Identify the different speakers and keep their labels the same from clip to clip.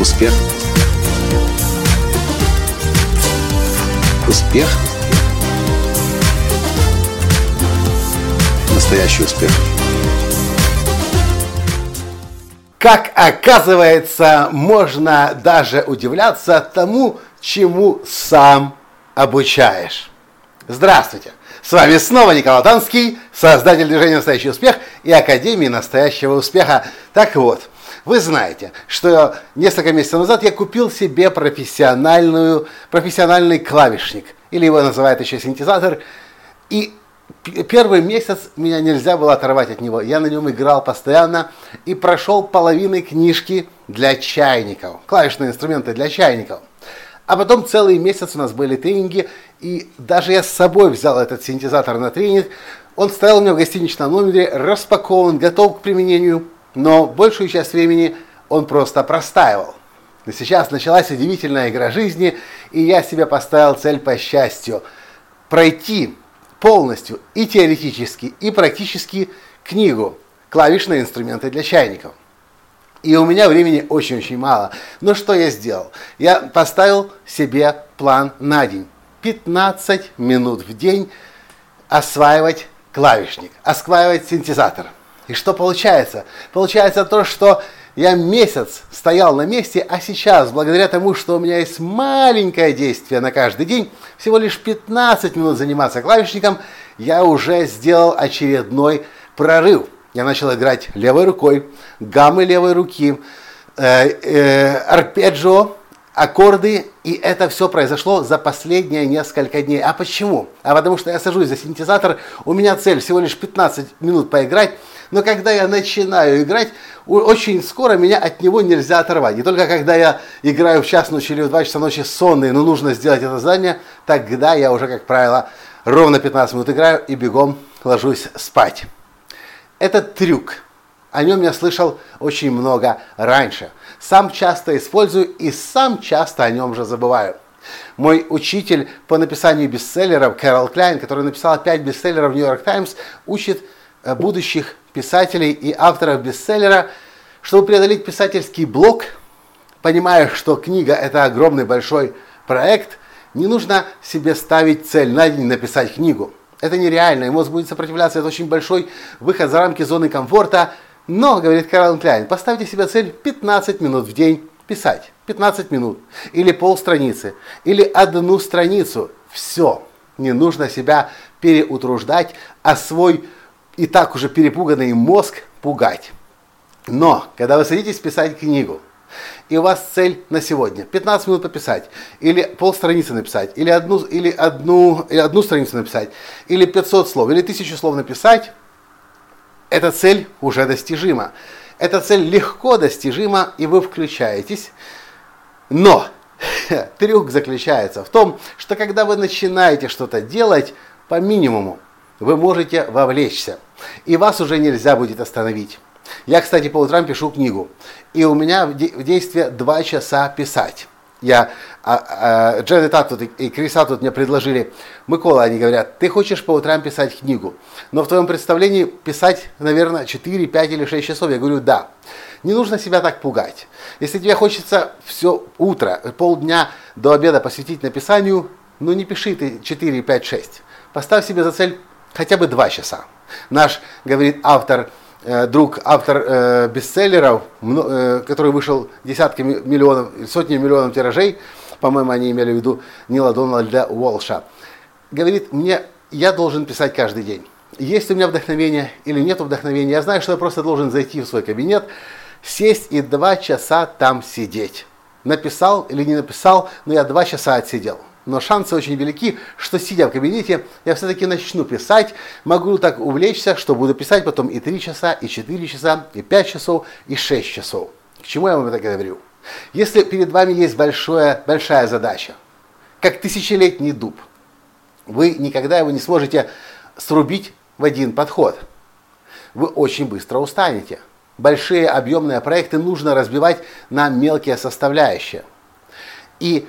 Speaker 1: Успех. Успех. Настоящий успех.
Speaker 2: Как оказывается, можно даже удивляться тому, чему сам обучаешь. Здравствуйте! С вами снова Николай Танский, создатель движения «Настоящий успех» и Академии настоящего успеха. Так вот, вы знаете, что несколько месяцев назад я купил себе профессиональную, профессиональный клавишник, или его называют еще синтезатор, и первый месяц меня нельзя было оторвать от него. Я на нем играл постоянно и прошел половины книжки для чайников, клавишные инструменты для чайников. А потом целый месяц у нас были тренинги, и даже я с собой взял этот синтезатор на тренинг. Он стоял у меня в гостиничном номере, распакован, готов к применению, но большую часть времени он просто простаивал. И сейчас началась удивительная игра жизни, и я себе поставил цель по счастью пройти полностью и теоретически, и практически книгу «Клавишные инструменты для чайников». И у меня времени очень-очень мало. Но что я сделал? Я поставил себе план на день. 15 минут в день осваивать клавишник, осваивать синтезатор. И что получается? Получается то, что я месяц стоял на месте, а сейчас, благодаря тому, что у меня есть маленькое действие на каждый день, всего лишь 15 минут заниматься клавишником, я уже сделал очередной прорыв – я начал играть левой рукой, гаммы левой руки, э, э, арпеджио, аккорды, и это все произошло за последние несколько дней. А почему? А потому что я сажусь за синтезатор, у меня цель всего лишь 15 минут поиграть, но когда я начинаю играть, очень скоро меня от него нельзя оторвать. Не только когда я играю в час ночи или в 2 часа ночи сонный, но нужно сделать это задание, тогда я уже, как правило, ровно 15 минут играю и бегом ложусь спать. Этот трюк, о нем я слышал очень много раньше. Сам часто использую и сам часто о нем же забываю. Мой учитель по написанию бестселлеров Кэрол Кляйн, который написал 5 бестселлеров в Нью-Йорк Таймс, учит будущих писателей и авторов бестселлера, чтобы преодолеть писательский блок, понимая, что книга это огромный большой проект, не нужно себе ставить цель на день написать книгу. Это нереально, и мозг будет сопротивляться, это очень большой выход за рамки зоны комфорта. Но, говорит Карл Кляйн, поставьте себе цель 15 минут в день писать. 15 минут. Или полстраницы. Или одну страницу. Все. Не нужно себя переутруждать, а свой и так уже перепуганный мозг пугать. Но, когда вы садитесь писать книгу, и у вас цель на сегодня 15 минут пописать, или полстраницы написать, или одну, или одну, или одну страницу написать, или 500 слов, или 1000 слов написать, эта цель уже достижима. Эта цель легко достижима, и вы включаетесь. Но трюк заключается в том, что когда вы начинаете что-то делать по минимуму, вы можете вовлечься, и вас уже нельзя будет остановить. Я, кстати, по утрам пишу книгу. И у меня в действие два часа писать. Я, а, а, Джен и тут и Криса тут мне предложили, Микола, они говорят, ты хочешь по утрам писать книгу, но в твоем представлении писать, наверное, 4, 5 или 6 часов. Я говорю, да. Не нужно себя так пугать. Если тебе хочется все утро, полдня до обеда посвятить написанию, ну не пиши ты 4, 5, 6. Поставь себе за цель хотя бы 2 часа. Наш, говорит автор, Э, друг, автор э, бестселлеров, э, который вышел десятками миллионов, сотни миллионов тиражей, по-моему, они имели в виду Нила Дональда Уолша, говорит, мне, я должен писать каждый день. Есть у меня вдохновение или нет вдохновения, я знаю, что я просто должен зайти в свой кабинет, сесть и два часа там сидеть. Написал или не написал, но я два часа отсидел но шансы очень велики, что сидя в кабинете, я все-таки начну писать, могу так увлечься, что буду писать потом и 3 часа, и 4 часа, и 5 часов, и 6 часов. К чему я вам это говорю? Если перед вами есть большое, большая задача, как тысячелетний дуб, вы никогда его не сможете срубить в один подход. Вы очень быстро устанете. Большие объемные проекты нужно разбивать на мелкие составляющие. И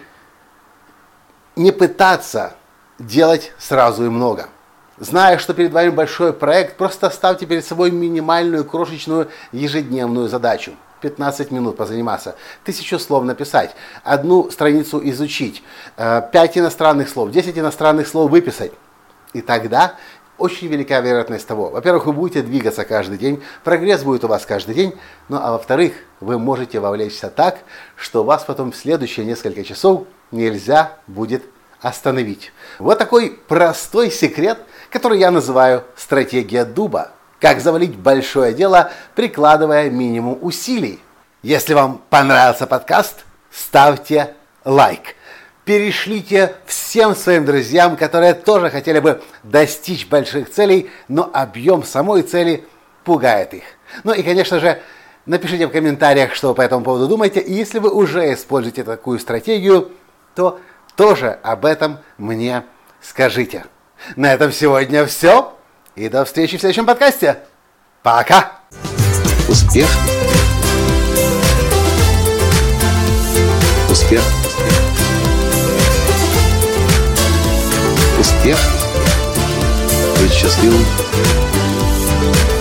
Speaker 2: не пытаться делать сразу и много. Зная, что перед вами большой проект, просто ставьте перед собой минимальную, крошечную ежедневную задачу. 15 минут позаниматься, тысячу слов написать, одну страницу изучить, 5 э, иностранных слов, 10 иностранных слов выписать. И тогда очень велика вероятность того, во-первых, вы будете двигаться каждый день, прогресс будет у вас каждый день, ну а во-вторых, вы можете вовлечься так, что вас потом в следующие несколько часов нельзя будет остановить. Вот такой простой секрет, который я называю стратегия дуба. Как завалить большое дело, прикладывая минимум усилий. Если вам понравился подкаст, ставьте лайк перешлите всем своим друзьям, которые тоже хотели бы достичь больших целей, но объем самой цели пугает их. Ну и, конечно же, напишите в комментариях, что вы по этому поводу думаете. И если вы уже используете такую стратегию, то тоже об этом мне скажите. На этом сегодня все. И до встречи в следующем подкасте. Пока!
Speaker 1: Успех! Успех! Успех! Быть счастливым,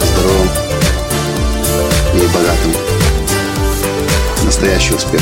Speaker 1: здоровым и богатым. Настоящий успех!